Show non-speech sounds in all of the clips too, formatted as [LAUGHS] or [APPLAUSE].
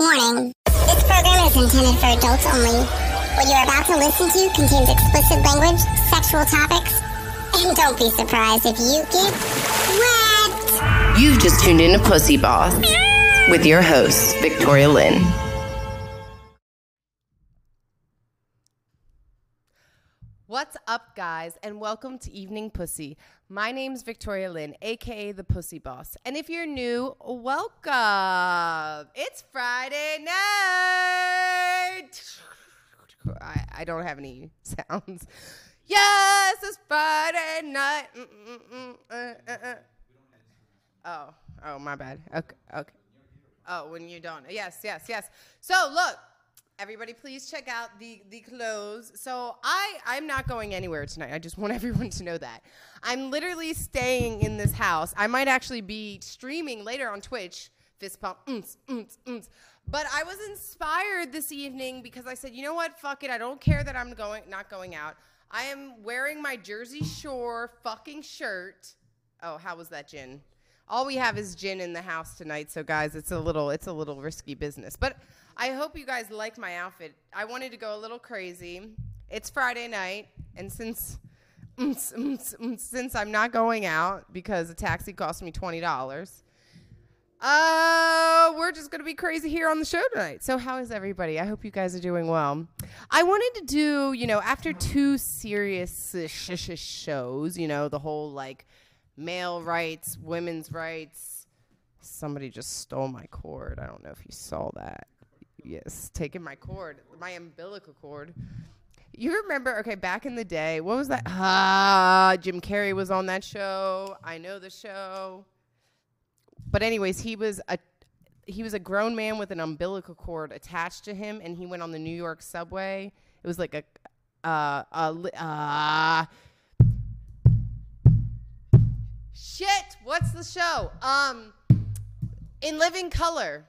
Warning. This program is intended for adults only. What you are about to listen to contains explicit language, sexual topics, and don't be surprised if you get wet. You've just tuned in to Pussy Boss with your host, Victoria Lynn. What's up, guys, and welcome to Evening Pussy. My name's Victoria Lynn, aka the Pussy Boss. And if you're new, welcome. It's Friday night. I, I don't have any [LAUGHS] sounds. Yes, it's Friday night. Mm-mm-mm, uh, uh, uh. Oh, oh, my bad. Okay, okay. Oh, when you don't. Yes, yes, yes. So look, everybody, please check out the the clothes. So I I'm not going anywhere tonight. I just want [LAUGHS] everyone to know that I'm literally staying in this house. I might actually be streaming later on Twitch. Fist pump, mm, mm, mm. But I was inspired this evening because I said, you know what? Fuck it. I don't care that I'm going not going out. I am wearing my Jersey Shore fucking shirt. Oh, how was that gin? All we have is gin in the house tonight, so guys, it's a little it's a little risky business. But I hope you guys like my outfit. I wanted to go a little crazy. It's Friday night, and since mm, mm, mm, since I'm not going out because a taxi cost me twenty dollars, uh, we're just gonna be crazy here on the show tonight. So how is everybody? I hope you guys are doing well. I wanted to do, you know, after two serious sh- sh- shows, you know, the whole like male rights, women's rights. Somebody just stole my cord. I don't know if you saw that. Yes, taking my cord, my umbilical cord. You remember, okay, back in the day, what was that? Ah, Jim Carrey was on that show. I know the show. But anyways, he was a he was a grown man with an umbilical cord attached to him, and he went on the New York subway. It was like a uh, a uh, shit. What's the show? Um, in Living Color.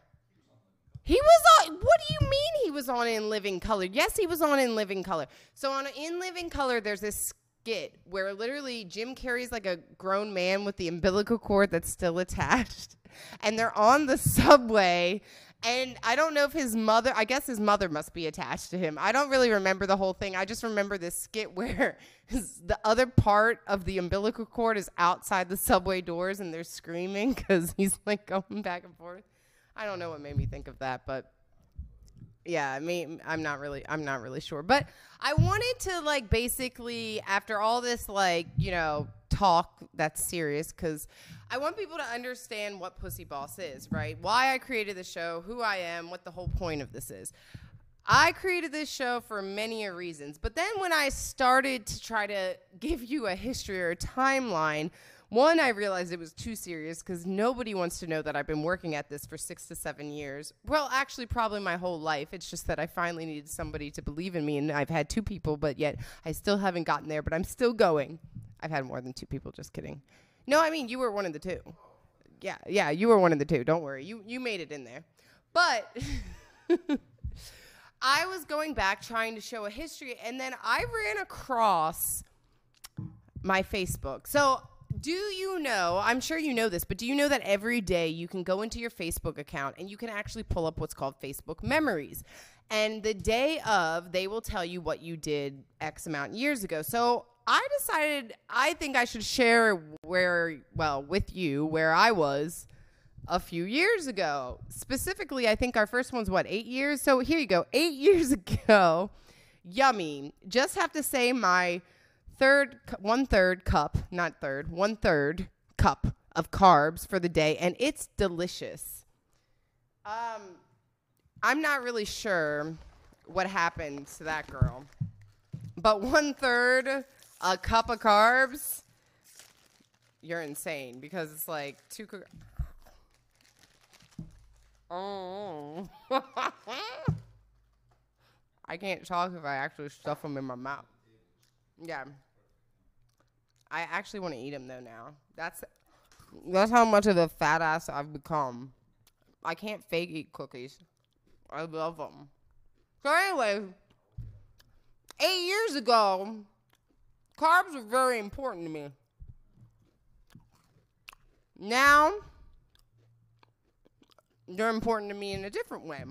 He was on. What do you mean he was on In Living Color? Yes, he was on In Living Color. So on In Living Color, there's this skit where literally Jim Carrey's like a grown man with the umbilical cord that's still attached, [LAUGHS] and they're on the subway. And I don't know if his mother, I guess his mother must be attached to him. I don't really remember the whole thing. I just remember this skit [LAUGHS] where the other part of the umbilical cord is outside the subway doors and they're screaming [LAUGHS] because he's like going back and forth. I don't know what made me think of that, but yeah, I mean, I'm not really, I'm not really sure. But I wanted to like basically after all this like you know talk that's serious because I want people to understand what Pussy Boss is, right? Why I created the show, who I am, what the whole point of this is. I created this show for many reasons, but then when I started to try to give you a history or a timeline one, I realized it was too serious because nobody wants to know that I've been working at this for six to seven years. Well, actually, probably my whole life. It's just that I finally needed somebody to believe in me, and I've had two people, but yet I still haven't gotten there, but I'm still going. I've had more than two people, just kidding. No, I mean, you were one of the two. Yeah, yeah, you were one of the two. Don't worry. You, you made it in there. But. [LAUGHS] I was going back trying to show a history, and then I ran across my Facebook. So do you know? I'm sure you know this, but do you know that every day you can go into your Facebook account and you can actually pull up what's called Facebook memories? And the day of, they will tell you what you did X amount years ago. So I decided I think I should share where, well, with you, where I was a few years ago. Specifically, I think our first one's what, eight years? So here you go. Eight [LAUGHS] years ago, yummy. Just have to say my third, one third cup, not third, one third cup of carbs for the day, and it's delicious. Um, I'm not really sure what happened to that girl, but one third a cup of carbs, you're insane because it's like two. Co- oh. [LAUGHS] I can't talk if I actually stuff them in my mouth. Yeah. I actually want to eat them though now. That's that's how much of a fat ass I've become. I can't fake eat cookies. I love them. So anyway, eight years ago, carbs were very important to me. Now, they're important to me in a different way.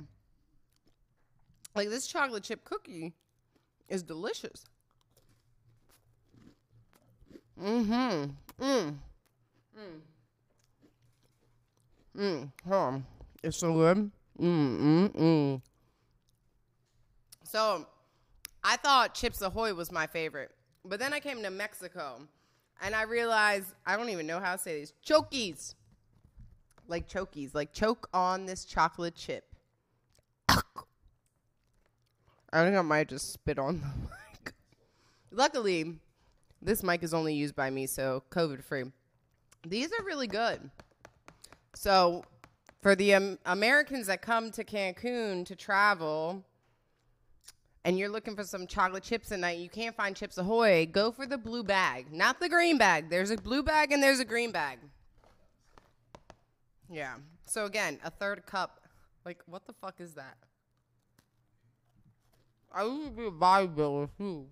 Like this chocolate chip cookie is delicious. Mm. Mm. Mm. Huh. It's so good. Mm, mm, mm. So, I thought Chips Ahoy was my favorite. But then I came to Mexico and I realized I don't even know how to say these. Chokis. Like Chokis. Like choke on this chocolate chip. I think I might just spit on the [LAUGHS] mic. Luckily, this mic is only used by me, so COVID free. These are really good. So, for the um, Americans that come to Cancun to travel, and you're looking for some chocolate chips at night, you can't find Chips Ahoy, go for the blue bag, not the green bag. There's a blue bag and there's a green bag. Yeah. So again, a third cup. Like, what the fuck is that? I to be a bodybuilder too.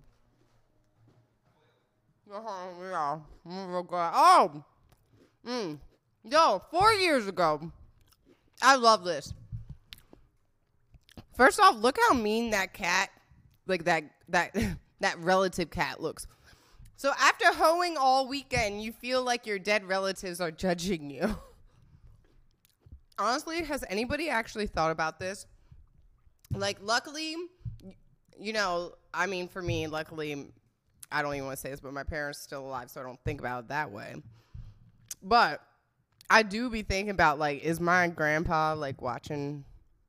Uh-huh, yeah. I'm real good. Oh! Mm. Yo, four years ago, I love this. First off, look how mean that cat, like that that [LAUGHS] that relative cat looks. So after hoeing all weekend, you feel like your dead relatives are judging you. Honestly, has anybody actually thought about this? Like, luckily, you know, I mean, for me, luckily, I don't even want to say this, but my parents are still alive, so I don't think about it that way. But I do be thinking about like, is my grandpa like watching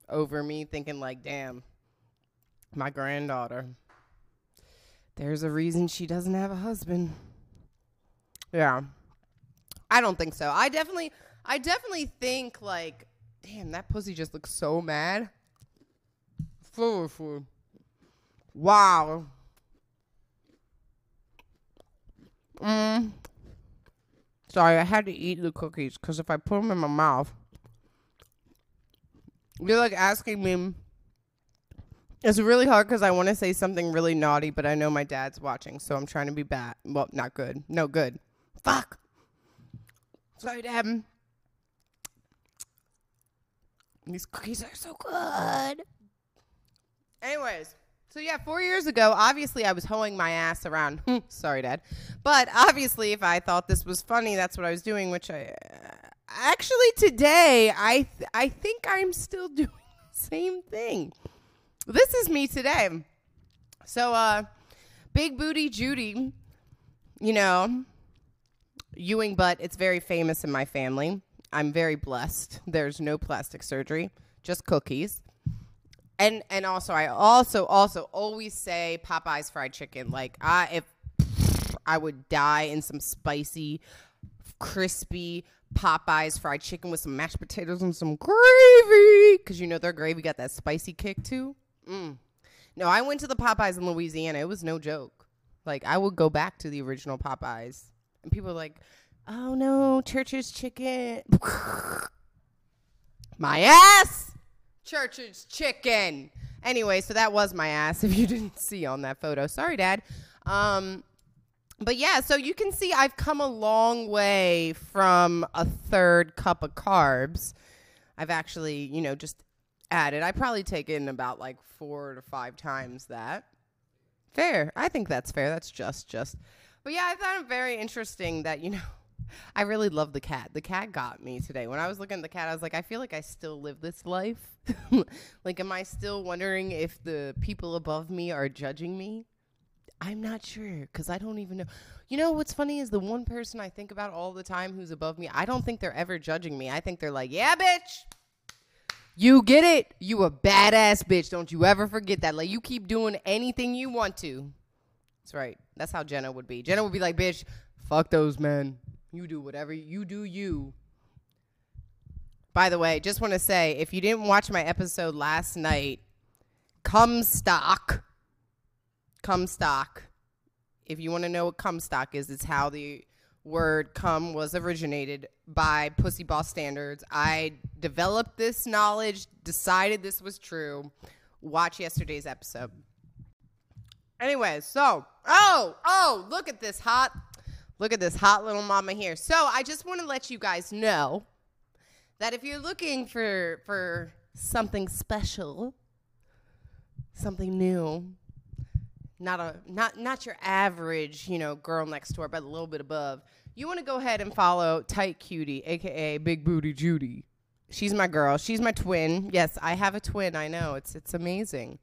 over me, thinking like, damn, my granddaughter. There's a reason she doesn't have a husband. Yeah. I don't think so. I definitely I definitely think like, damn, that pussy just looks so mad. Seriously. Wow. Mm. Sorry, I had to eat the cookies because if I put them in my mouth, you're like asking me. It's really hard because I want to say something really naughty, but I know my dad's watching, so I'm trying to be bad. Well, not good. No good. Fuck. Sorry, Dad. These cookies are so good. Anyways, so yeah, four years ago, obviously I was hoeing my ass around. [LAUGHS] Sorry, Dad, but obviously, if I thought this was funny, that's what I was doing. Which I uh, actually today, I th- I think I'm still [LAUGHS] doing the same thing. This is me today. So, uh, big booty Judy, you know, Ewing butt. It's very famous in my family. I'm very blessed. There's no plastic surgery, just cookies and and also I also also always say Popeyes fried chicken. Like I if I would die in some spicy, crispy Popeyes fried chicken with some mashed potatoes and some gravy, because you know their gravy got that spicy kick too. Mm. No, I went to the Popeyes in Louisiana. It was no joke. Like I would go back to the original Popeyes, and people like, "Oh no, Church's chicken." [LAUGHS] My ass. Church's chicken. Anyway, so that was my ass [LAUGHS] if you didn't see on that photo. Sorry, Dad. Um, but yeah, so you can see I've come a long way from a third cup of carbs. I've actually, you know, just added. I probably take in about like four to five times that. Fair. I think that's fair. That's just, just. But yeah, I found it very interesting that, you know, I really love the cat. The cat got me today. When I was looking at the cat, I was like, I feel like I still live this life. [LAUGHS] like, am I still wondering if the people above me are judging me? I'm not sure because I don't even know. You know what's funny is the one person I think about all the time who's above me. I don't think they're ever judging me. I think they're like, "Yeah, bitch, you get it. You a badass bitch. Don't you ever forget that. Like you keep doing anything you want to." That's right. That's how Jenna would be. Jenna would be like, "Bitch, fuck those men. You do whatever you do. You." By the way, just want to say if you didn't watch my episode last night, Comstock, Comstock. If you want to know what Comstock is, it's how the word cum was originated by Pussy Boss Standards. I developed this knowledge, decided this was true. Watch yesterday's episode. Anyways, so, oh, oh, look at this hot, look at this hot little mama here. So I just want to let you guys know that if you're looking for for something special, something new, not a not not your average, you know, girl next door, but a little bit above, you want to go ahead and follow Tight Cutie, aka Big Booty Judy. She's my girl. She's my twin. Yes, I have a twin. I know. It's it's amazing.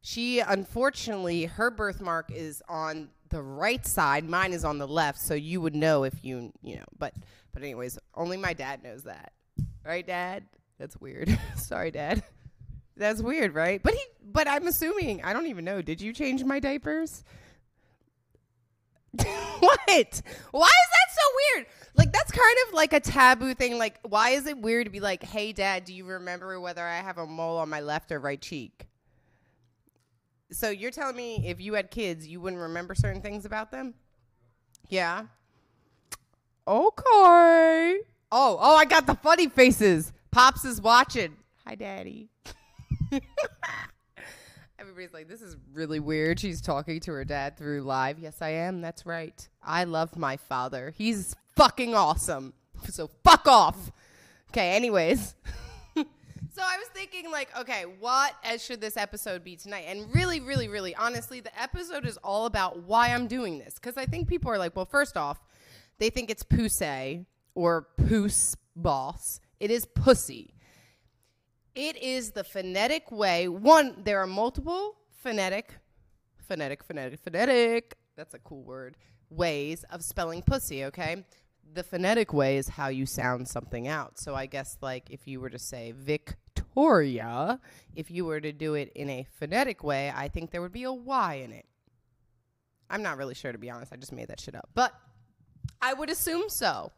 She unfortunately her birthmark is on the right side. Mine is on the left, so you would know if you you know. But but anyways, only my dad knows that. Right, dad? That's weird. [LAUGHS] Sorry, dad. That's weird, right? But he but I'm assuming I don't even know. Did you change my diapers? [LAUGHS] what? Why is that so weird? Like that's kind of like a taboo thing. Like, why is it weird to be like, "Hey, Dad, do you remember whether I have a mole on my left or right cheek?" So you're telling me if you had kids, you wouldn't remember certain things about them? Yeah. Okay. Oh, oh, I got the funny faces. Pops is watching. Hi, Daddy. [LAUGHS] Everybody's like, this is really weird. She's talking to her dad through live. Yes, I am. That's right. I love my father. He's fucking awesome. So fuck off. Okay, anyways. [LAUGHS] so I was thinking, like, okay, what should this episode be tonight? And really, really, really, honestly, the episode is all about why I'm doing this. Because I think people are like, well, first off, they think it's pussy or poos boss. It is pussy. It is the phonetic way. One, there are multiple phonetic, phonetic, phonetic, phonetic. That's a cool word. Ways of spelling pussy, okay? The phonetic way is how you sound something out. So I guess, like, if you were to say Victoria, if you were to do it in a phonetic way, I think there would be a Y in it. I'm not really sure, to be honest. I just made that shit up. But I would assume so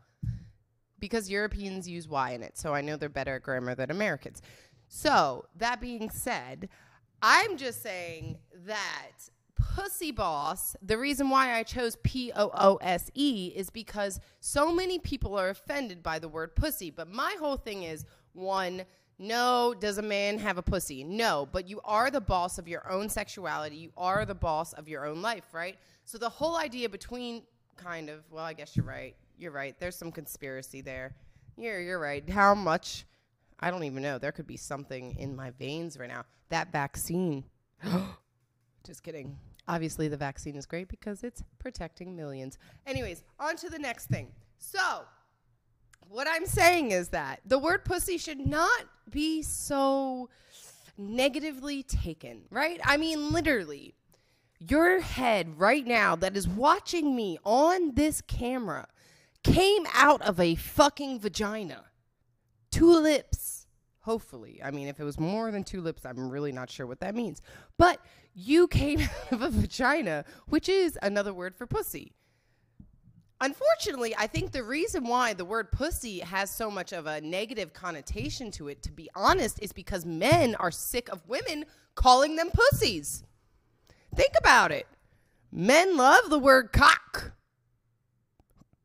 because Europeans use Y in it. So I know they're better at grammar than Americans. So, that being said, I'm just saying that Pussy Boss, the reason why I chose P O O S E is because so many people are offended by the word pussy. But my whole thing is one, no, does a man have a pussy? No, but you are the boss of your own sexuality. You are the boss of your own life, right? So the whole idea between kind of, well, I guess you're right. You're right. There's some conspiracy there. You're you're right. How much I don't even know. There could be something in my veins right now. That vaccine. [GASPS] Just kidding. Obviously, the vaccine is great because it's protecting millions. Anyways, on to the next thing. So, what I'm saying is that the word pussy should not be so negatively taken, right? I mean, literally, your head right now that is watching me on this camera came out of a fucking vagina. Two lips. Hopefully. I mean, if it was more than two lips, I'm really not sure what that means. But you came [LAUGHS] out of a vagina, which is another word for pussy. Unfortunately, I think the reason why the word pussy has so much of a negative connotation to it, to be honest, is because men are sick of women calling them pussies. Think about it. Men love the word cock.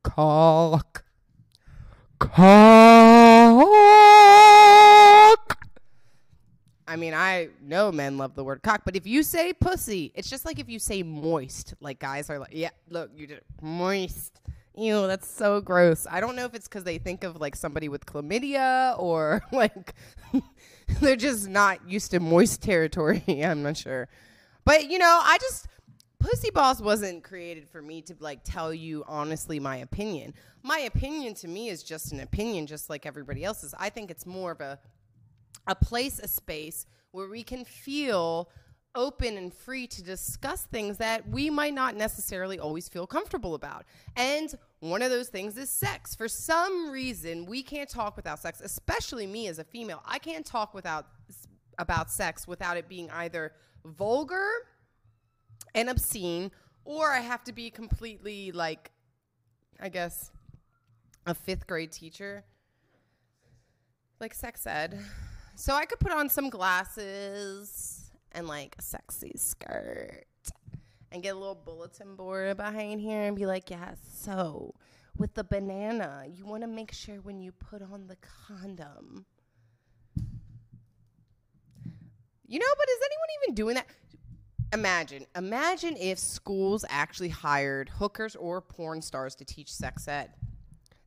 Cock. Cock. I mean, I know men love the word cock, but if you say pussy, it's just like if you say moist. Like guys are like, yeah, look, you did it. moist. Ew, that's so gross. I don't know if it's because they think of like somebody with chlamydia or [LAUGHS] like [LAUGHS] they're just not used to moist territory. [LAUGHS] I'm not sure. But you know, I just Pussy Boss wasn't created for me to like tell you honestly my opinion. My opinion to me is just an opinion just like everybody else's. I think it's more of a a place, a space where we can feel open and free to discuss things that we might not necessarily always feel comfortable about. And one of those things is sex. For some reason, we can't talk without sex, especially me as a female. I can't talk without about sex without it being either vulgar and obscene or I have to be completely like I guess a 5th grade teacher like sex ed. So I could put on some glasses and like a sexy skirt and get a little bulletin board behind here and be like, yeah, so with the banana, you want to make sure when you put on the condom. You know, but is anyone even doing that? Imagine, imagine if schools actually hired hookers or porn stars to teach sex ed.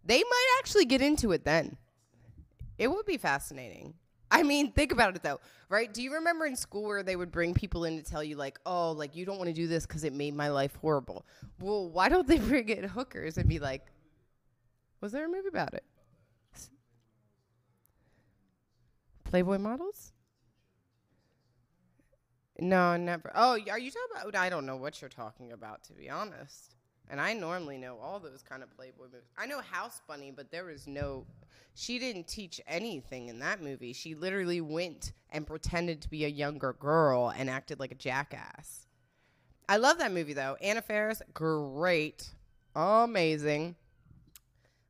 They might actually get into it then. It would be fascinating. I mean, think about it though, right? Do you remember in school where they would bring people in to tell you, like, oh, like you don't want to do this because it made my life horrible? Well, why don't they [LAUGHS] bring in hookers and be like, was there a movie about it? Playboy models? No, never. Oh, are you talking about? I don't know what you're talking about, to be honest. And I normally know all those kind of Playboy movies. I know House Bunny, but there was no. She didn't teach anything in that movie. She literally went and pretended to be a younger girl and acted like a jackass. I love that movie though. Anna Faris, great, amazing.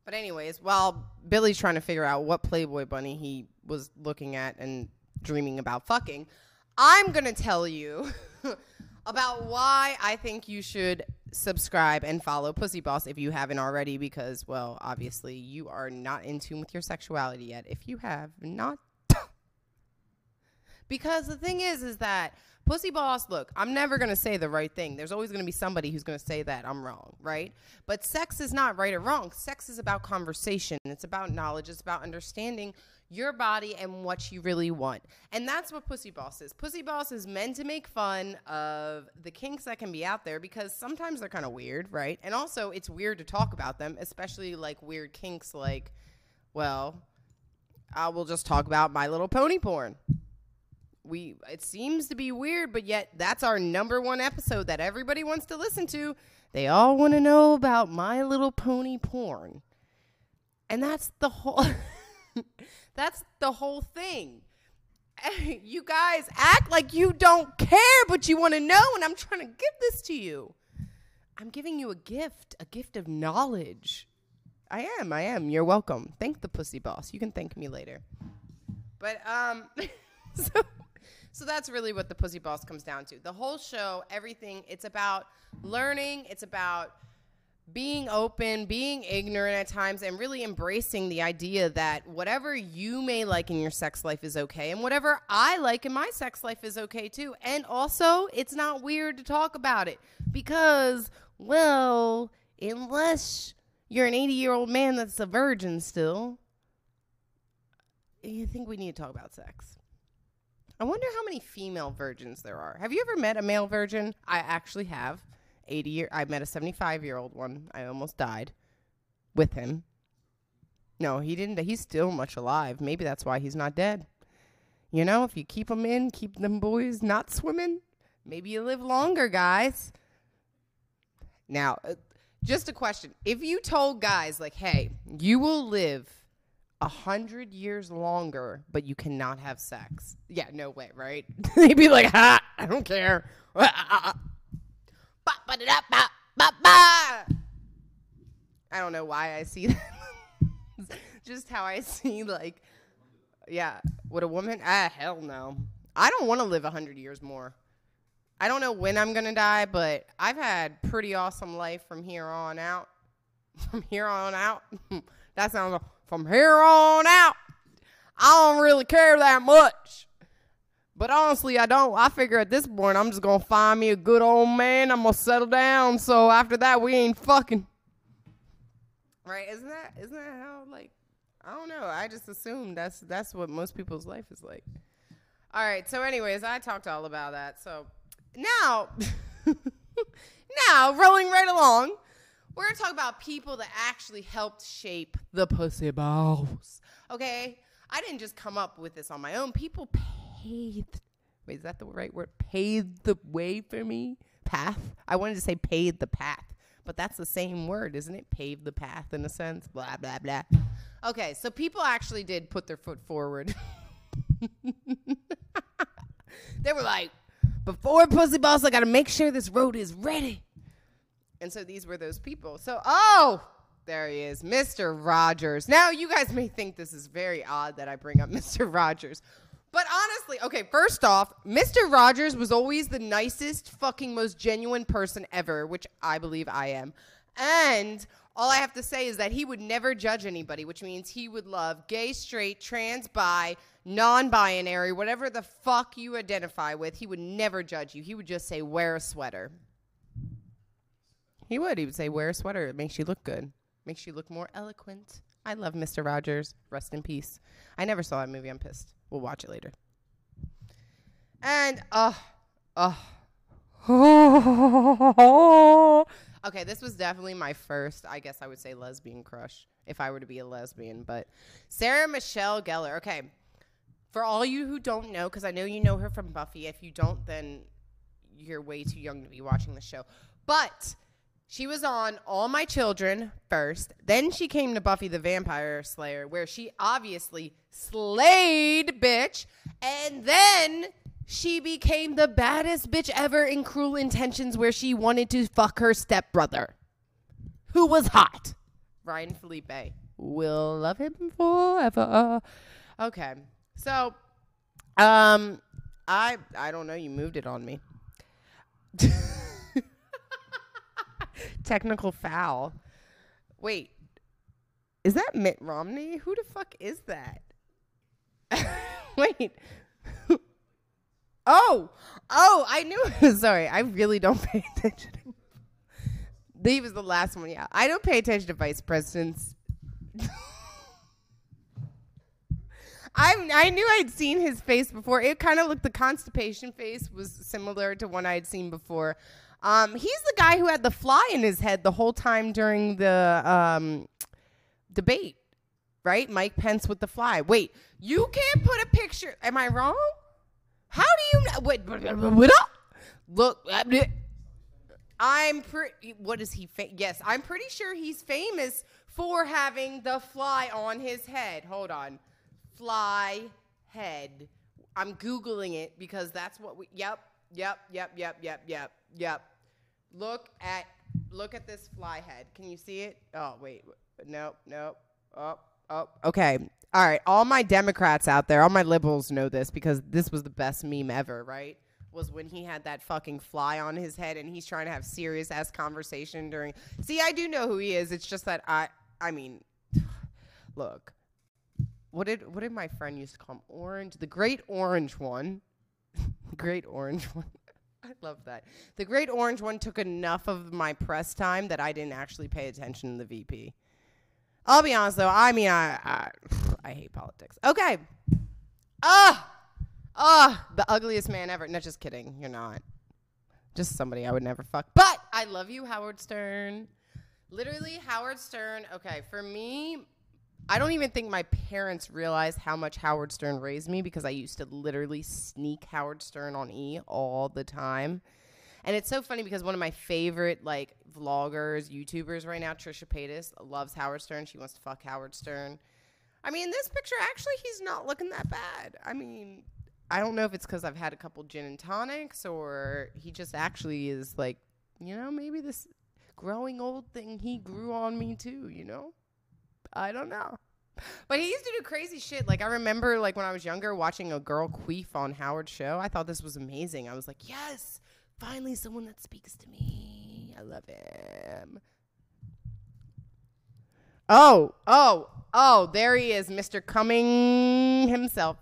But anyways, while Billy's trying to figure out what Playboy bunny he was looking at and dreaming about fucking, I'm to tell you [LAUGHS] about why I think you should subscribe and follow Pussy Boss if you haven't already because well, obviously you are not in tune with your sexuality yet. If you have not because the thing is, is that Pussy Boss, look, I'm never going to say the right thing. There's always going to be somebody who's going to say that I'm wrong, right? But sex is not right or wrong. Sex is about conversation, it's about knowledge, it's about understanding your body and what you really want. And that's what Pussy Boss is. Pussy Boss is meant to make fun of the kinks that can be out there because sometimes they're kind of weird, right? And also, it's weird to talk about them, especially like weird kinks like, well, I will just talk about My Little Pony porn we it seems to be weird but yet that's our number one episode that everybody wants to listen to. They all want to know about my little pony porn. And that's the whole [LAUGHS] that's the whole thing. [LAUGHS] You guys act like you don't care but you want to know and i'm trying to give this to you. I'm giving you a gift a gift of knowledge. I am i am. You're welcome. Thank the pussy boss. You can thank me later. But um [LAUGHS] so so that's really what the Pussy Boss comes down to. The whole show, everything, it's about learning, it's about being open, being ignorant at times, and really embracing the idea that whatever you may like in your sex life is okay, and whatever I like in my sex life is okay too. And also, it's not weird to talk about it because, well, unless you're an 80 year old man that's a virgin still, you think we need to talk about sex. I wonder how many female virgins there are. Have you ever met a male virgin? I actually have. 80 year I met a 75 year old one. I almost died with him. No, he didn't. He's still much alive. Maybe that's why he's not dead. You know, if you keep them in, keep them boys not swimming, maybe you live longer, guys. Now, uh, just a question. If you told guys, like, hey, you will live a hundred years longer, but you cannot have sex. Yeah, no way, right? [LAUGHS] They'd be like, ha, I don't care. [LAUGHS] I don't know why I see [LAUGHS] that. Just how I see, like, yeah, would a woman? Ah, hell no. I don't want to live a hundred years more. I don't know when I'm gonna die, but I've had pretty awesome life from here on out. From here on out. that sounds from here on out, I don't really care that much. But honestly, I don't. I figure at this point, I'm just gonna find me a good old man. I'm gonna settle down. So after that, we ain't fucking. Right? Isn't that isn't that how like? I don't know. I just assume that's that's what most people's life is like. All right. So, anyways, I talked all about that. So now, [LAUGHS] now rolling right along. We're gonna talk about people that actually helped shape the pussy balls. Okay, I didn't just come up with this on my own. People paved. Wait, is that the right word? Paved the way for me. Path. I wanted to say paved the path, but that's the same word, isn't it? Paved the path in a sense. Blah blah blah. Okay, so people actually did put their foot forward. [LAUGHS] they were like, before pussy balls, I gotta make sure this road is ready. And so these were those people. So, oh, there he is, Mr. Rogers. Now, you guys may think this is very odd that I bring up [LAUGHS] Mr. Rogers. But honestly, okay, first off, Mr. Rogers was always the nicest, fucking most genuine person ever, which I believe I am. And all I have to say is that he would never judge anybody, which means he would love gay, straight, trans, bi, non binary, whatever the fuck you identify with. He would never judge you. He would just say, wear a sweater. He would. He would say, wear a sweater. It makes you look good, makes you look more eloquent. I love Mr. Rogers. Rest in peace. I never saw that movie. I'm pissed. We'll watch it later. And uh uh [LAUGHS] Okay, this was definitely my first, I guess I would say lesbian crush if I were to be a lesbian, but Sarah Michelle Gellar. Okay. For all you who don't know cuz I know you know her from Buffy. If you don't then you're way too young to be watching the show. But she was on All My Children first. Then she came to Buffy the Vampire Slayer, where she obviously slayed, bitch. And then she became the baddest bitch ever in Cruel Intentions, where she wanted to fuck her stepbrother, who was hot. Ryan Phillippe. Will love him forever. Okay. So, um, I I don't know. You moved it on me. [LAUGHS] Technical foul. Wait, is that Mitt Romney? Who the fuck is that? [LAUGHS] Wait. oh, oh, I knew. [LAUGHS] Sorry, I really don't [LAUGHS] pay attention. he was the last one. Yeah, I don't pay attention to vice presidents. I I knew I'd seen his face before. It kind of looked the constipation face was similar to one I'd seen before. Um, he's the guy who had the fly in his head the whole time during the um, debate, right? Mike Pence with the fly. Wait, you can't put a picture. Am I wrong? How do you know? Wait? Look, I'm pretty. What is he? Fa- yes, I'm pretty sure he's famous for having the fly on his head. Hold on, fly head. I'm googling it because that's what we. Yep, yep, yep, yep, yep, yep, yep. Look at look at this fly head. Can you see it? Oh wait, nope, nope. Oh, oh. Okay. All right. All my Democrats out there, all my liberals know this because this was the best meme ever, right? Was when he had that fucking fly on his head and he's trying to have serious ass conversation during. See, I do know who he is. It's just that I, I mean, [SIGHS] look, what did what did my friend used to call him? Orange, the Great Orange One, Great Orange [LAUGHS] One. I love that. The Great Orange One took enough of my press time that I didn't actually pay attention to the VP. I'll be honest though. I mean, I I, [SIGHS] I hate politics. Okay. Ah, ah, the ugliest man ever. No, just kidding. You're not. Just somebody I would never fuck. But I love you, Howard Stern. Literally, Howard Stern. Okay, for me, I don't even think my parents realized how much Howard Stern raised me because I used to literally sneak Howard Stern on E all the time. And it's so funny because one of my favorite like vloggers, YouTubers right now, Trisha Paytas, loves Howard Stern. She wants to fuck Howard Stern. I mean, this picture, actually, he's not looking that bad. I mean, I don't know if it's because I've had a couple gin and tonics or he just actually is like, you know, maybe this growing old thing he grew on me too, you know? I don't know. But he used to do crazy shit. Like I remember like when I was younger watching a girl queef on Howard's show. I thought this was amazing. I was like, "Yes, finally someone that speaks to me. I love him." Oh, oh, oh, there he is, Mr. Cumming himself.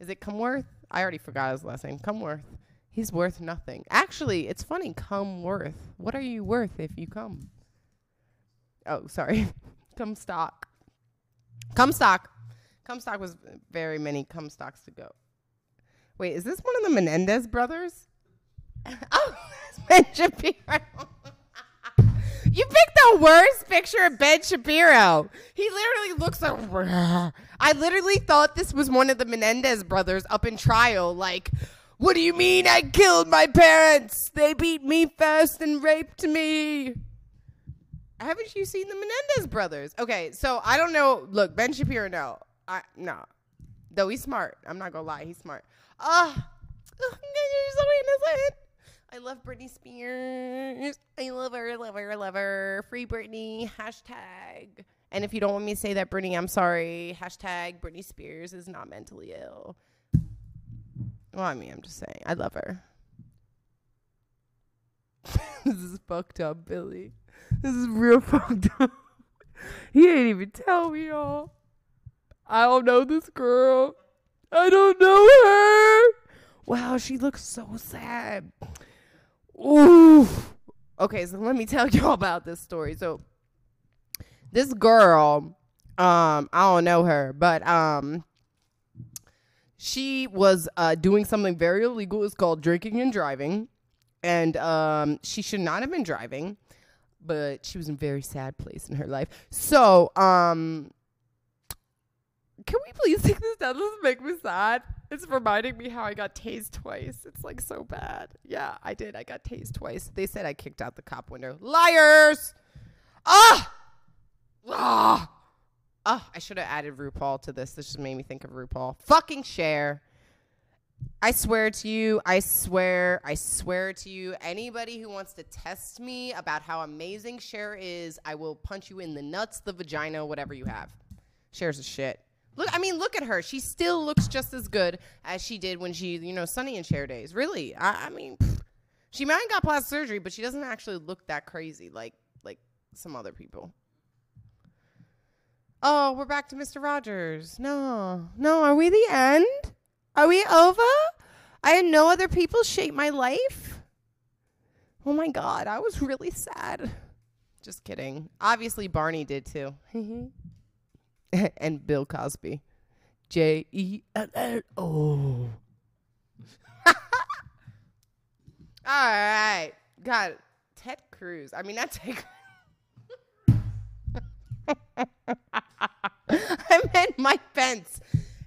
Is it Cumworth? I already forgot his last name. Cumworth. He's worth nothing. Actually, it's funny. Come worth. What are you worth if you come? Oh, sorry. [LAUGHS] come stock. Comstock. Comstock was very many Comstocks to go. Wait, is this one of the Menendez brothers? [LAUGHS] oh, that's [LAUGHS] Ben Shapiro. you picked the worst picture of Ben Shapiro. He literally looks like. I literally thought this was one of the Menendez brothers up in trial. Like, what do you mean I killed my parents? They beat me first and raped me. Haven't you seen the Menendez brothers? Okay, so I don't know. Look, Ben Shapiro, no, I no, though he's smart. I'm not gonna lie, he's smart. Ah, uh, oh, you're so innocent. I love Britney Spears. I love her, love her, love her. Free Britney. Hashtag. And if you don't want me to say that, Britney, I'm sorry. Hashtag Britney Spears is not mentally ill. Well, I mean, I'm just saying. I love her. [LAUGHS] this is fucked up, Billy. This is real [LAUGHS] fucked up. He ain't even tell me all. I don't know this girl. I don't know her. Wow, she looks so sad. Ooh. Okay, so let me tell [LAUGHS] y'all about this story. So, this girl, Um, I don't know her, but um, she was uh, doing something very illegal. It's called drinking and driving, and um, she should not have been driving, but she was in a very sad place in her life. So um, can we please take this down? This is make me sad. It's reminding me how I got tased twice. It's like so bad. Yeah, I did. I got tased twice. They said I kicked out the cop window. Liars! Ah! Ah! Oh, I should have added RuPaul to this. This just made me think of RuPaul. Fucking Cher. I swear to you, I swear, I swear to you, anybody who wants to test me about how amazing Cher is, I will punch you in the nuts, the vagina, whatever you have. Cher's a shit. Look, I mean, look at her. She still looks just as good as she did when she, you know, Sonny and Cher days. Really, I, I mean, she might have got plastic surgery, but she doesn't actually look that crazy like like some other people. Oh, we're back to Mr. Rogers. No, no, are we the end? Are we over? I had no other people shape my life. Oh my god, I was really sad. Just kidding. Obviously, Barney did too. [LAUGHS] and Bill Cosby. J E L L O. [LAUGHS] All right. God, Ted Cruz. I mean, not Ted [LAUGHS] I meant Mike Pence.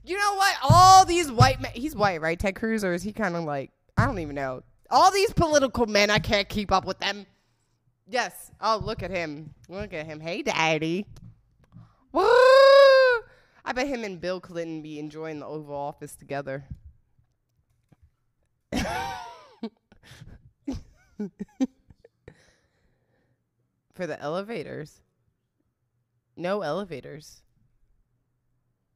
You know what? All these white men. He's white, right? Ted Cruz, or is he kind of like I don't even know. All these political men, I can't keep up with them. Yes. Oh, look at him. Look at him. Hey, daddy. Woo! I bet him and Bill Clinton be enjoying the Oval Office together. [LAUGHS] For the elevators. No elevators.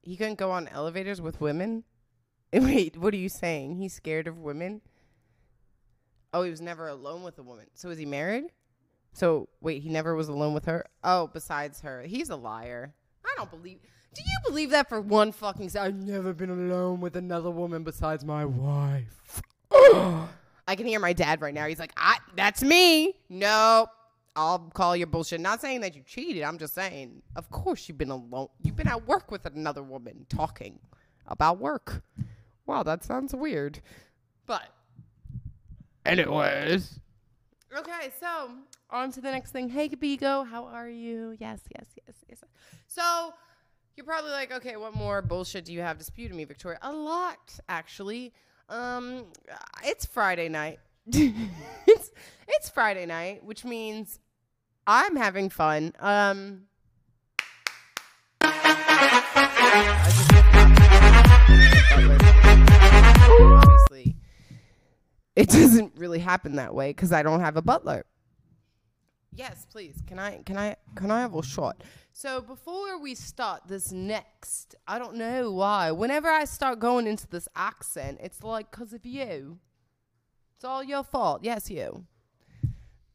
He couldn't go on elevators with women? [LAUGHS] Wait, what are you saying? He's scared of women? Oh, he was never alone with a woman. So is he married? So wait, he never was alone with her? Oh, besides her. He's a liar. I don't believe Do you believe that for one fucking second? I've never been alone with another woman besides my wife. [GASPS] I can hear my dad right now. He's like, I that's me. Nope. I'll call your bullshit. Not saying that you cheated. I'm just saying, of course you've been alone. You've been at work with another woman talking about work. Wow, that sounds weird. But, anyways. Okay, so on to the next thing. Hey, Bigo, how are you? Yes, yes, yes, yes. So you're probably like, okay, what more bullshit do you have to spew to me, Victoria? A lot, actually. Um, it's Friday night. [LAUGHS] it's it's Friday night, which means I'm having fun. Um, obviously, it doesn't really happen that way because I don't have a butler. Yes, please. Can I can I can I have a shot? So before we start this next, I don't know why. Whenever I start going into this accent, it's like cuz of you. It's all your fault. Yes, you.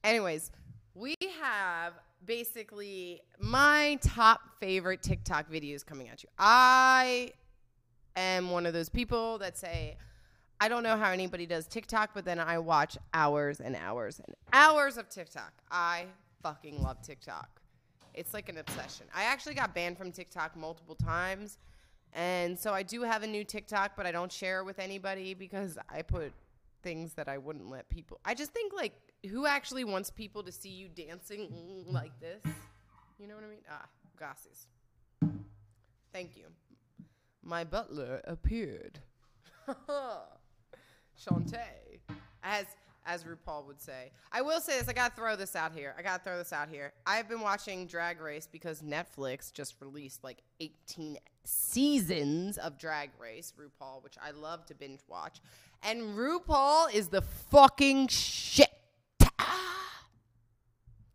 Anyways, we have basically my top favorite TikTok videos coming at you. I am one of those people that say, I don't know how anybody does TikTok, but then I watch hours and hours and hours of TikTok. I fucking love TikTok. It's like an obsession. I actually got banned from TikTok multiple times. And so I do have a new TikTok, but I don't share it with anybody because I put things that I wouldn't let people. I just think like who actually wants people to see you dancing like this? You know what I mean? Ah, glasses. Thank you. My butler appeared. [LAUGHS] Shantae. As as RuPaul would say. I will say this, I gotta throw this out here. I gotta throw this out here. I've been watching Drag Race because Netflix just released like 18 seasons of Drag Race, RuPaul, which I love to binge watch. And RuPaul is the fucking shit.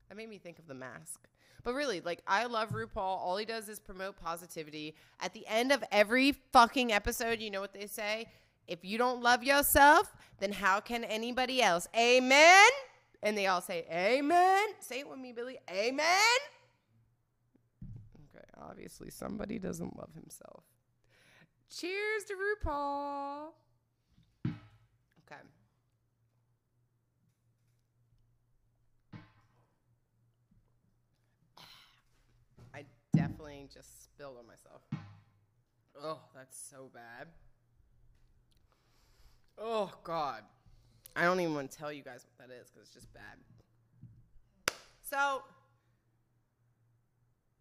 That made me think of the mask. But really, like, I love RuPaul. All he does is promote positivity. At the end of every fucking episode, you know what they say? If you don't love yourself, then how can anybody else? Amen. And they all say, Amen. Say it with me, Billy. Amen. Okay, obviously somebody doesn't love himself. Cheers to RuPaul. Okay. I definitely just spilled on myself. Oh, that's so bad. Oh God, I don't even want to tell you guys what that is because it's just bad. So,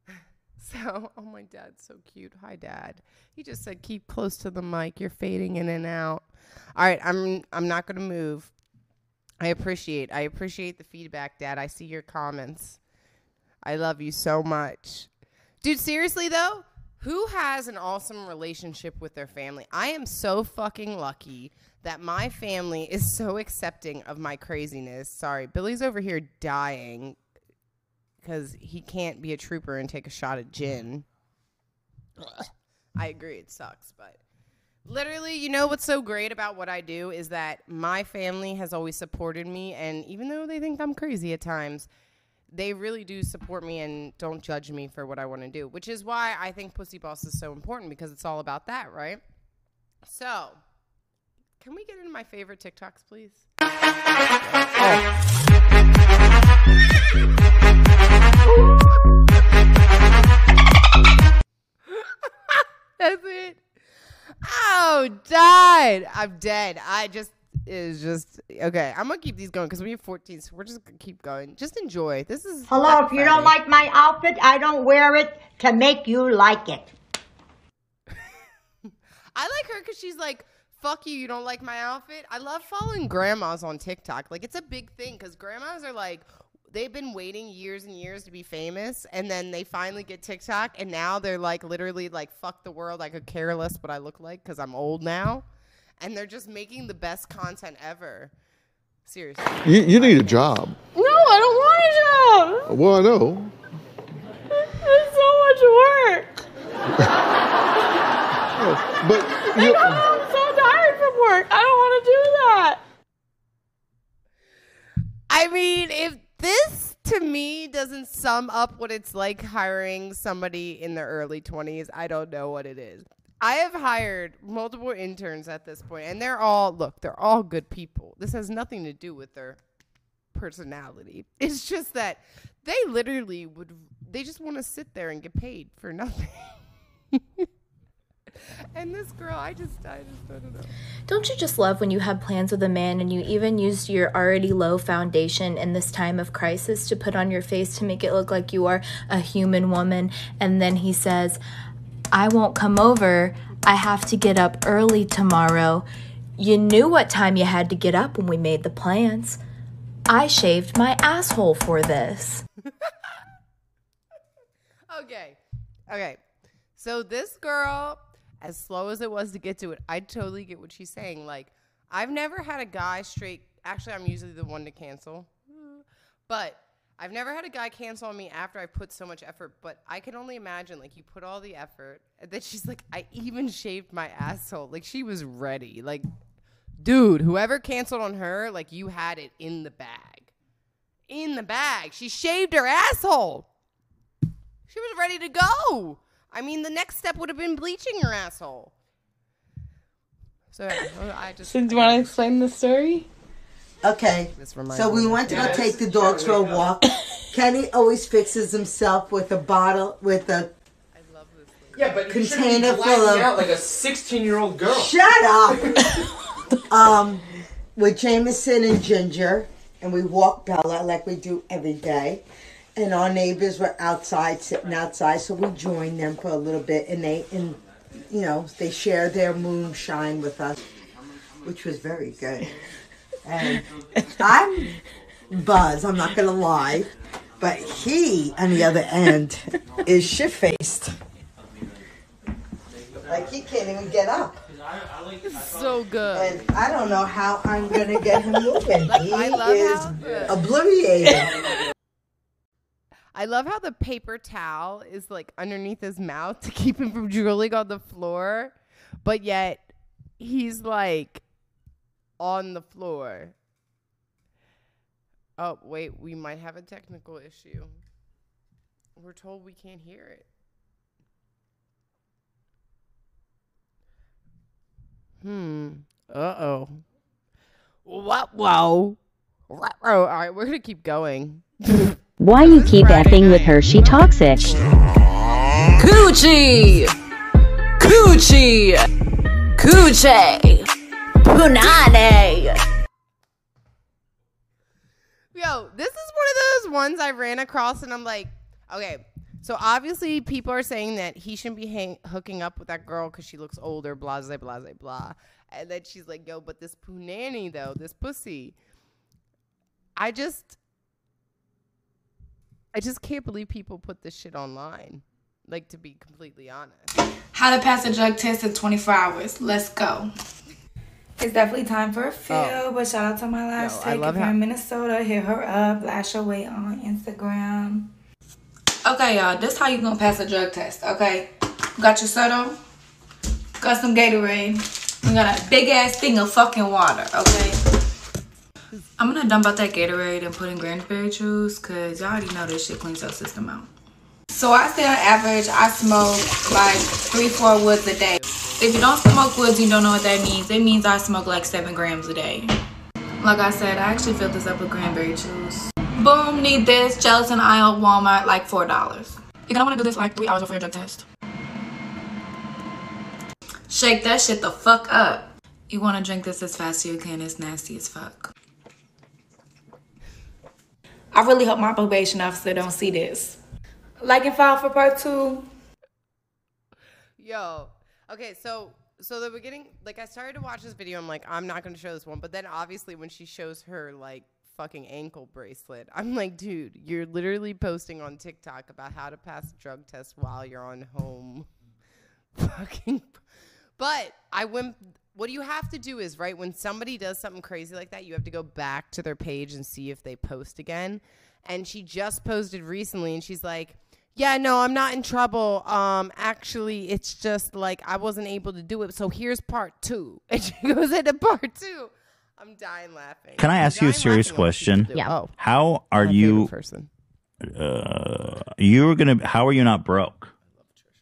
[LAUGHS] so, oh my dad's so cute. Hi, dad. He just said, "Keep close to the mic. You're fading in and out." All right, I'm I'm not gonna move. I appreciate I appreciate the feedback, Dad. I see your comments. I love you so much. Dude, seriously though, who has an awesome relationship with their family? I am so fucking lucky that my family is so accepting of my craziness. Sorry, Billy's over here dying because he can't be a trooper and take a shot at gin. I agree, it sucks, but literally, you know what's so great about what I do is that my family has always supported me, and even though they think I'm crazy at times, they really do support me and don't judge me for what I want to do, which is why I think Pussy Boss is so important because it's all about that, right? So, can we get into my favorite TikToks, please? Oh. [LAUGHS] That's it. Oh, died. I'm dead. I just is just okay. I'm gonna keep these going because we have 14, so we're just gonna keep going. Just enjoy. This is Hello, if you don't like my outfit, I don't wear it to make you like it. [LAUGHS] I like her because she's like, fuck you, you don't like my outfit. I love following grandmas on TikTok. Like, it's a big thing because grandmas are like, they've been waiting years and years to be famous. And then they finally get TikTok. And now they're like, literally, like, fuck the world. I could care less what I look like because I'm old now. And they're just making the best content ever. Seriously. You, you need a job. No, I don't want a job. Well, I know. It's so much work. [LAUGHS] But you, know, I'm so tired from work. I don't want to do that. I mean, if this to me doesn't sum up what it's like hiring somebody in their early 20s, I don't know what it is. I have hired multiple interns at this point, and they're all, look, they're all good people. This has nothing to do with their personality. [LAUGHS] It's just that they literally would, they just want to sit there and get paid for nothing. [LAUGHS] and this girl, I just, I just don't know. Don't you just love when you have plans with a man and you even used your already low foundation in this time of crisis to put on your face to make it look like you are a human woman? And then he says, I won't come over. I have to get up early tomorrow. You knew what time you had to get up when we made the plans. I shaved my asshole for this. [LAUGHS] Okay. Okay. So this girl, as slow as it was to get to it, I totally get what she's saying. Like, I've never had a guy straight. Actually, I'm usually the one to cancel, but I've never had a guy cancel on me after I put so much effort. But I can only imagine, like, you put all the effort, and then she's like, I even shaved my asshole. Like, she was ready. Like, dude, whoever canceled on her, like, you had it in the bag. In the bag. She shaved her asshole. She was ready to go. I mean, the next step would have been bleaching her asshole. So I just. So, do you want to explain the story? Okay. So we went to go take the dogs for a walk. Kenny always fixes himself with a bottle, with a Yeah, but you shouldn't be Container blacking full of- out like a 16-year-old girl. Shut up. [LAUGHS] um, with Jameson and Ginger, and we walk Bella like we do every day. And our neighbors were outside, sitting outside, so we joined them for a little bit, and they, and you know, they shared their moonshine with us, which was very good. And I'm Buzz. I'm not gonna lie, but he, on the other end, is shit faced. Like he can't even get up. so good. And I don't know how I'm gonna get him moving. [LAUGHS] He I love is the- I love how the paper towel is like underneath his mouth to keep him from [LAUGHS] drooling on the floor, but yet he's like on the floor. Oh, wait, we might have a technical issue. We're told we can't hear it. Hmm. Uh oh. What? Whoa. What? Oh, all right, we're gonna keep going. Why you keep Friday effing with her? She toxic. Good Coochie! Coochie! Coochie! Punani! Yo, this is one of those ones I ran across, and I'm like, okay. So obviously, people are saying that he shouldn't be hang- hooking up with that girl because she looks older, blah blah blah blah blah. And then she's like, "Yo, but this punani though, this pussy." I just, I just can't believe people put this shit online. Like to be completely honest. How to pass a drug test in 24 hours. Let's go. It's definitely time for a fill, oh. but shout out to my last Yo, I take. love If you're how- in Minnesota, hit her up. Lash away on Instagram. Okay, y'all. This how you gonna pass a drug test. Okay, got your soda, got some Gatorade. We got a big ass thing of fucking water. Okay. I'm gonna dump out that Gatorade and put in cranberry juice, cause y'all already know this shit cleans your system out. So I say on average, I smoke like three, four woods a day. If you don't smoke woods, you don't know what that means. It means I smoke like seven grams a day. Like I said, I actually filled this up with cranberry juice. Boom, need this. Gelatin aisle, Walmart, like $4. You're gonna wanna do this like three hours before your drug test. Shake that shit the fuck up. You wanna drink this as fast as you can, it's nasty as fuck. I really hope my probation officer don't see this. Like and file for part two. Yo, okay, so so the beginning, like I started to watch this video. I'm like, I'm not gonna show this one, but then obviously when she shows her like fucking ankle bracelet, I'm like, dude, you're literally posting on TikTok about how to pass drug test while you're on home. [LAUGHS] Fucking. But I went. What you have to do is right when somebody does something crazy like that, you have to go back to their page and see if they post again. And she just posted recently, and she's like, "Yeah, no, I'm not in trouble. Um, actually, it's just like I wasn't able to do it. So here's part two. [LAUGHS] And she goes into part two. I'm dying laughing. Can I ask you a serious question? people do it. Oh, How are my you? person. Uh, you were gonna. How are you not broke?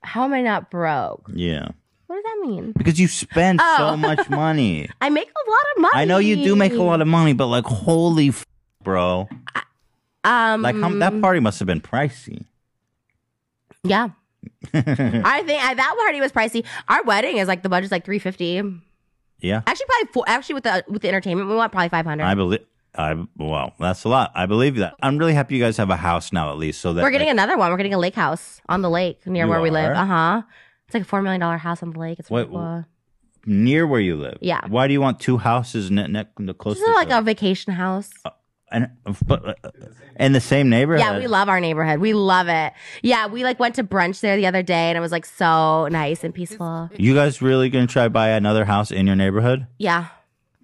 How am I not broke? Yeah, What does that mean? because you spend Oh. so much [LAUGHS] money. I make a lot of money. I know you do make a lot of money, but like, holy, f- bro! Um, Like, how, that party must have been pricey. Yeah. [LAUGHS] I think I, that party was pricey. Our wedding is like the budget's like three fifty. yeah, Actually, probably four. Actually, with the with the entertainment, we want probably five hundred. I believe. I well, that's a lot. I believe that. I'm really happy you guys have a house now, at least, so that We're getting like, another one. We're getting a lake house on the lake near where we live. Uh huh. It's like a four million dollar house on the lake. It's cool. near where you live. Yeah. Why do you want two houses ne- ne- close This is like a vacation house. And but uh, in the same neighborhood? Yeah, we love our neighborhood. We love it. Yeah, we like went to brunch there the other day, and it was like so nice and peaceful. You guys really gonna try to buy another house in your neighborhood? Yeah.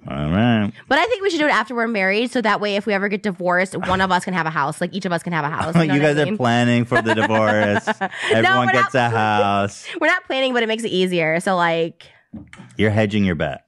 All right. But I think we should do it after we're married, so that way, if we ever get divorced, one of us can have a house. Like each of us can have a house. [LAUGHS] You, know what I guys are planning for the divorce. [LAUGHS] Everyone we're gets a house. [LAUGHS] We're not planning, but it makes it easier. So like, You're hedging your bet.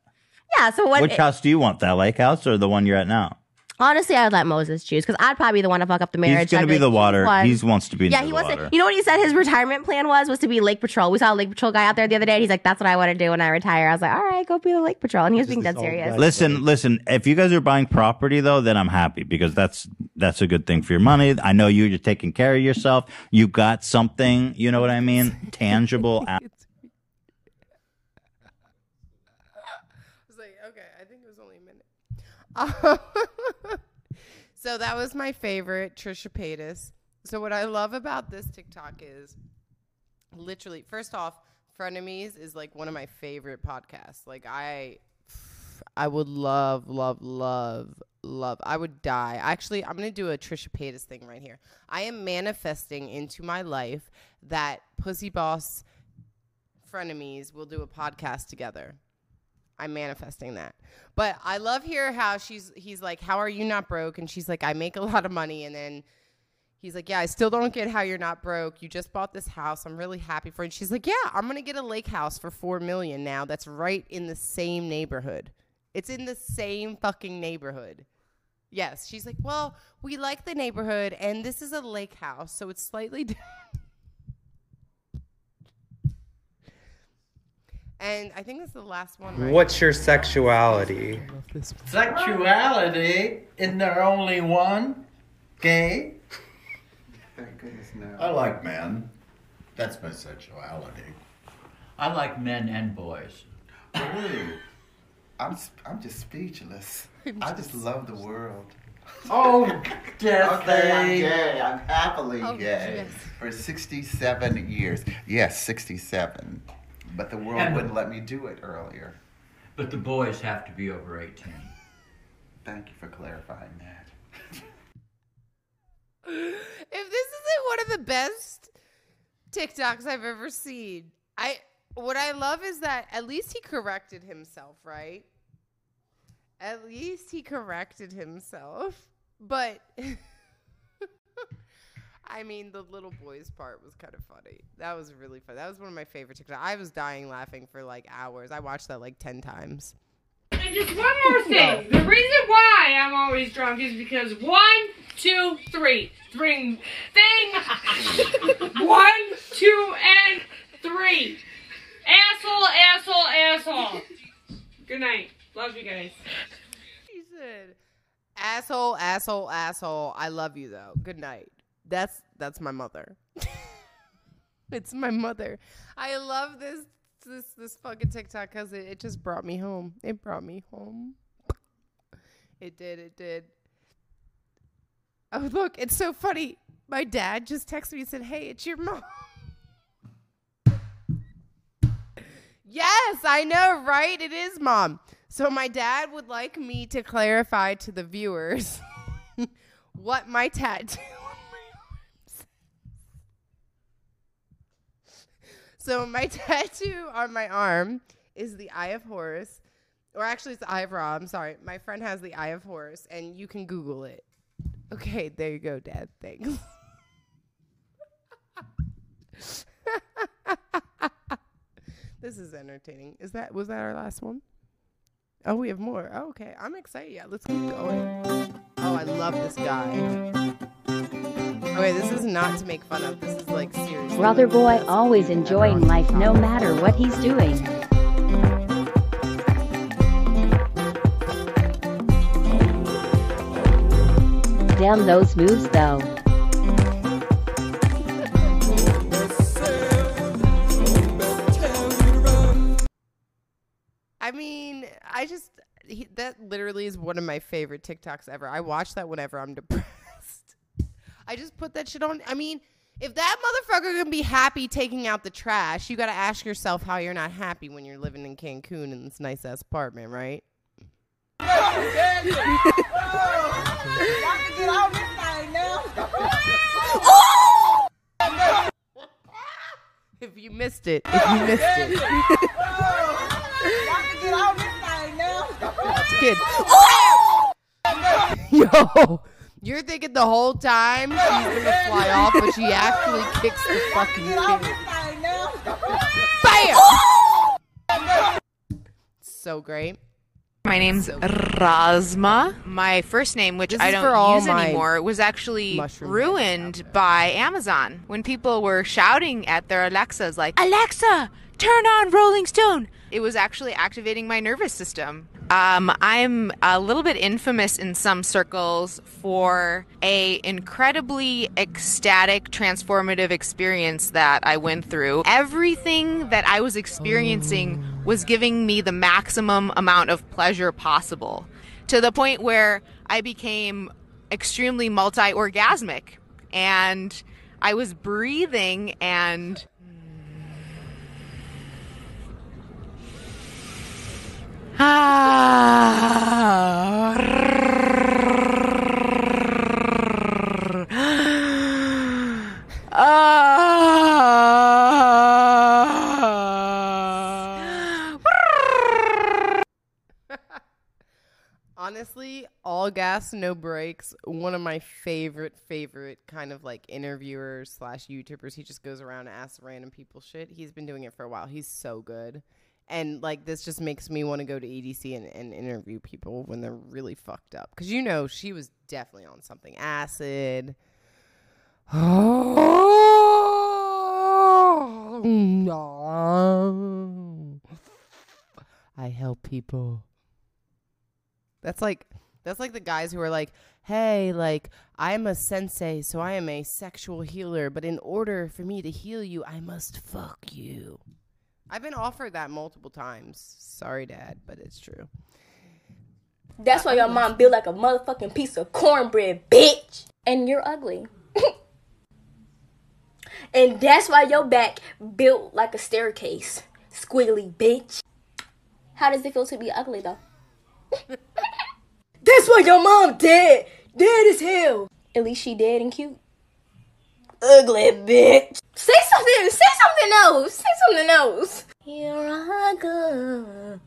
yeah. So what? Which house do you want? That lake house or the one you're at now? Honestly, I'd let Moses choose because I'd probably be the one to fuck up the marriage. He's gonna I'd be the "You water. won." He wants to be the water. Yeah, he the wants water. to. You know what he said? His retirement plan was was to be lake patrol. We saw a lake patrol guy out there the other day. And he's like, "That's what I want to do when I retire." I was like, "All right, go be the lake patrol," and he was being dead serious. Listen, listen. If you guys are buying property though, then I'm happy because that's that's a good thing for your money. I know you, you're taking care of yourself. You got something. You know what I mean? [LAUGHS] Tangible. a- I was like, okay, I think it was only a minute. [LAUGHS] Um, so that was my favorite, Trisha Paytas. So what I love about this TikTok is literally, first off, Frenemies is like one of my favorite podcasts. Like I I would love, love, love, love. I would die. Actually, I'm gonna do a Trisha Paytas thing right here. I am manifesting into my life that Pussy Boss frenemies will do a podcast together. I'm manifesting that. But I love here how she's he's like, How are you not broke? And she's like, I make a [LAUGHS] lot of money and then he's like, Yeah, I still don't get how you're not broke. You just bought this house. I'm really happy for it. And she's like, Yeah, I'm gonna get a lake house for four million now that's right in the same neighborhood. It's in the same fucking neighborhood. Yes. She's like, Well, we like the neighborhood and this is a lake house, so it's slightly [LAUGHS] different. And I think this is the last one. Right? What's your sexuality? Sexuality? Isn't there only one? Gay? Thank goodness no. I like men. That's my sexuality. I like men and boys. Ooh. I'm s- I'm just speechless. I just love the world. Oh, [LAUGHS] Okay, I'm gay. I'm happily Oh, gay yes. for 67 years. Yes, 67. But the world And- wouldn't let me do it earlier. But the boys have to be over 18. Thank you for clarifying that. [LAUGHS] if this isn't one of the best TikToks I've ever seen, I what I love is that at least he corrected himself, right? At least he corrected himself. But [LAUGHS] I mean, the little boys part was kind of funny. That was really fun. That was one of my favorite TikToks. I was dying laughing for like hours. I watched that like 10 times. And just one more thing. The reason why I'm always drunk is because one, two, three. Three. Thing. [LAUGHS] one, two, and three. Asshole, asshole, asshole. Good night. Love you guys. He said, "Asshole, asshole, asshole. I love you though. Good night." That's that's my mother. [LAUGHS] it's my mother. I love this this this fucking TikTok because it, it just brought me home. It brought me home. It did. It did. Oh look, it's so funny. My dad just texted me and said, "Hey, it's your mom." [LAUGHS] Yes, I know, right? It is mom. So my dad would like me to clarify to the viewers [LAUGHS] what my tattoo on my arm says. So my [LAUGHS] tattoo on my arm is the Eye of Horus, or actually it's the Eye of Ra. I'm sorry. My friend has the Eye of Horus, and you can Google it. Okay, there you go, Dad. Thanks. [LAUGHS] this is entertaining. Is that was that our last one? Oh, we have more. Oh, okay, I'm excited. Yeah, let's keep going. Oh, I love this guy. Okay, this is not to make fun of. This is like serious. Brother boy always enjoying life no matter what he's doing. Damn those moves though. I mean, I just he, that literally is one of my favorite TikToks ever. I watch that whenever I'm depressed. I just put that shit on. I mean, if that motherfucker can be happy taking out the trash, you got to ask yourself how you're not happy when you're living in Cancun in this nice ass apartment, right? [LAUGHS] If you missed it, if you missed it. That's [LAUGHS] good. Yo, you're thinking the whole time she's gonna fly off, but she actually kicks the fucking kid. Bam! So great. My name's Razma. My first name, which This I don't for all use anymore, was actually ruined by Amazon when people were shouting at their Alexas like, "Alexa, turn on Rolling Stone." It was actually activating my nervous system. Um, I'm a little bit infamous in some circles for a incredibly ecstatic, transformative experience that I went through. Everything that I was experiencing was giving me the maximum amount of pleasure possible, to the point where I became extremely multi-orgasmic, and I was breathing and [LAUGHS] Honestly, all gas, no brakes. One of my favorite, favorite kind of like interviewers slash YouTubers. He just goes around and asks random people shit. He's been doing it for a while. He's so good. And like this just makes me want to go to EDC and, and interview people when they're really fucked up. Cause you know she was definitely on something. Acid. Oh no. I help people. That's like That's like the guys who are like, "Hey, like I am a sensei, so I am a sexual healer, but in order for me to heal you, I must fuck you." I've been offered that multiple times. Sorry, dad, but it's true. That's why your mom built like a motherfucking piece of cornbread, bitch. And you're ugly. [LAUGHS] and that's why your back built like a staircase, squiggly bitch. How does it feel to be ugly though? [LAUGHS] that's why your mom dead. Dead as hell. At least she dead and cute. Ugly bitch. Say something. Say something else. Say something else. You're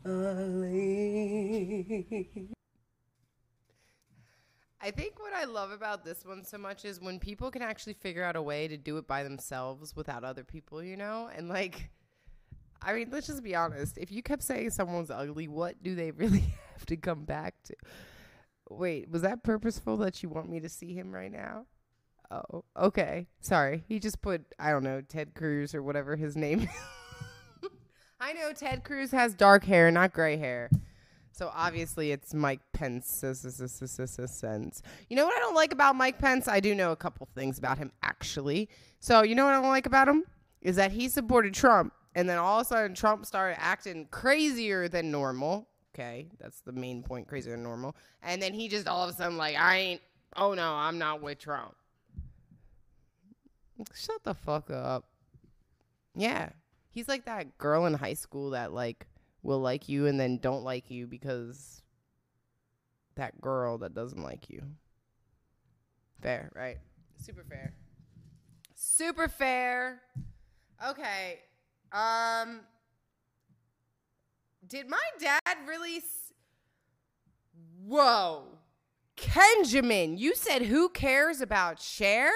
ugly. I think what I love about this one so much is when people can actually figure out a way to do it by themselves without other people, you know? And like I mean, let's just be honest. If you kept saying someone's ugly, what do they [LAUGHS] really have to come back to? Wait, was that purposeful that you want me to see him right now? Oh, okay. Sorry. He just put, I don't know, Ted Cruz or whatever his name is. [LAUGHS] I know Ted Cruz has dark hair, not gray hair. So obviously it's Mike Pence. You know what I don't like about Mike Pence? I do know a couple things about him actually. So you know what I don't like about him is that he supported Trump, and then all of a sudden Trump started acting crazier than normal. Okay, that's the main point, crazier than normal. And then he just all of a sudden like, I ain't. Oh no, I'm not with Trump. Shut the fuck up. Yeah. He's like that girl in high school that like will like you and then don't like you because that girl that doesn't like you. Fair, right? Super fair. Super fair. Okay. Um Did my dad really s- Whoa. Kenjamin, you said who cares about Cher?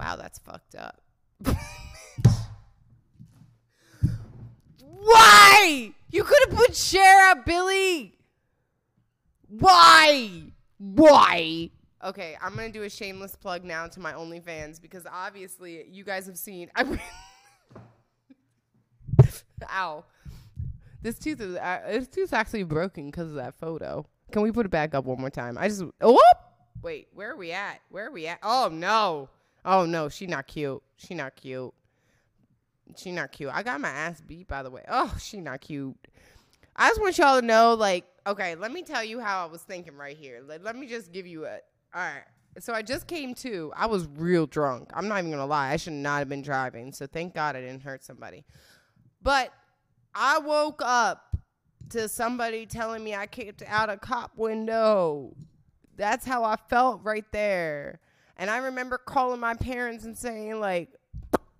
Wow, that's fucked up. [LAUGHS] Why? You could have put Cher up, Billy. Why? Why? Okay, I'm gonna do a shameless plug now to my OnlyFans because obviously you guys have seen. I [LAUGHS] Ow. This tooth is uh, this tooth's actually broken because of that photo. Can we put it back up one more time? I just oh wait, where are we at? Where are we at? Oh no, oh no, she not cute. She not cute. She not cute. I got my ass beat by the way. Oh, she not cute. I just want y'all to know, like, okay, let me tell you how I was thinking right here. Let, let me just give you a. All right. So I just came to. I was real drunk. I'm not even gonna lie. I should not have been driving. So thank God I didn't hurt somebody. But I woke up to somebody telling me I kicked out a cop window. That's how I felt right there. And I remember calling my parents and saying like,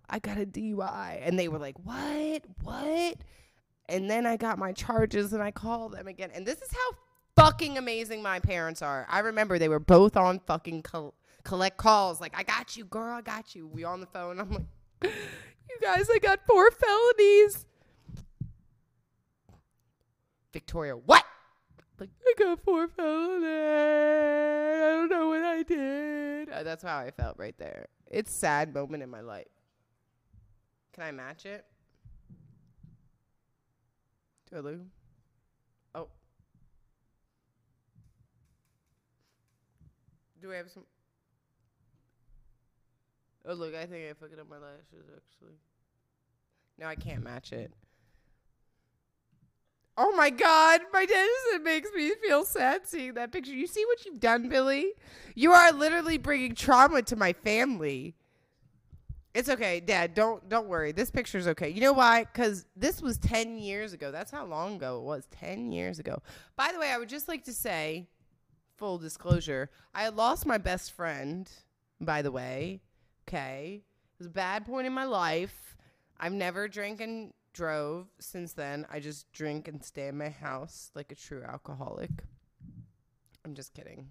I got a DUI. And they were like, What? What? And then I got my charges and I called them again. And this is how fucking amazing my parents are. I remember they were both on fucking col- collect calls. Like, I got you, girl, I got you. We on the phone. I'm like, [LAUGHS] You guys, I got four felonies. Victoria, what? Like, I got four felonies. I don't know what I did. Uh, that's how I felt right there. It's sad moment in my life. Can I match it? Lose? Oh. Do I have some? Oh look, I think I fucked up my lashes actually. No, I can't match it. Oh my god, my dentist it makes me feel sad seeing that picture. You see what you've done, Billy? You are literally bringing trauma to my family. It's okay, Dad. Don't don't worry. This picture's okay. You know why? Because this was ten years ago. That's how long ago it was. Ten years ago. By the way, I would just like to say, full disclosure, I lost my best friend. By the way, okay, it was a bad point in my life. I've never drank and drove since then. I just drink and stay in my house like a true alcoholic. I'm just kidding.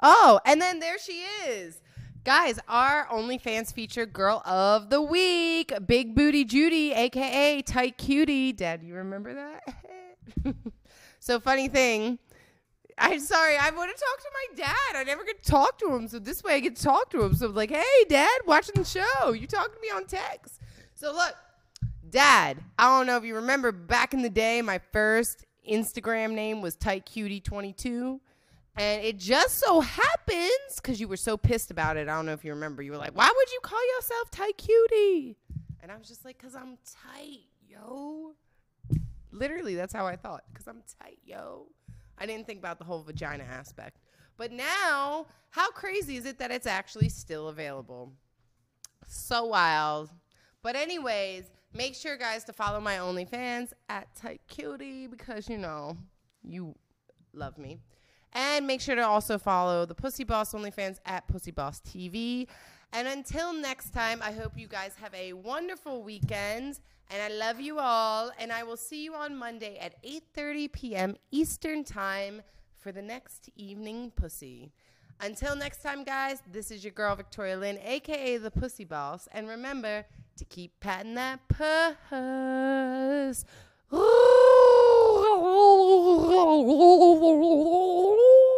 Oh, and then there she is. Guys, our OnlyFans feature girl of the week, Big Booty Judy, aka Tight Cutie. Dad, you remember that? [LAUGHS] so funny thing. I'm sorry, I want to talk to my dad. I never get to talk to him. So this way I get to talk to him. So I'm like, hey dad, watching the show. You talking to me on text. So look, Dad, I don't know if you remember back in the day, my first Instagram name was tightcutie22. And it just so happens, because you were so pissed about it, I don't know if you remember, you were like, why would you call yourself tight cutie? And I was just like, because I'm tight, yo. Literally, that's how I thought, because I'm tight, yo. I didn't think about the whole vagina aspect. But now, how crazy is it that it's actually still available? So wild. But anyways, make sure guys to follow my OnlyFans at Tight Cutie because you know you love me. And make sure to also follow the Pussy Boss OnlyFans at Pussy Boss TV. And until next time, I hope you guys have a wonderful weekend. And I love you all. And I will see you on Monday at 8:30 p.m. Eastern Time for the next evening pussy. Until next time, guys, this is your girl Victoria Lynn, aka the Pussy Boss. And remember to keep patting that puss. [LAUGHS]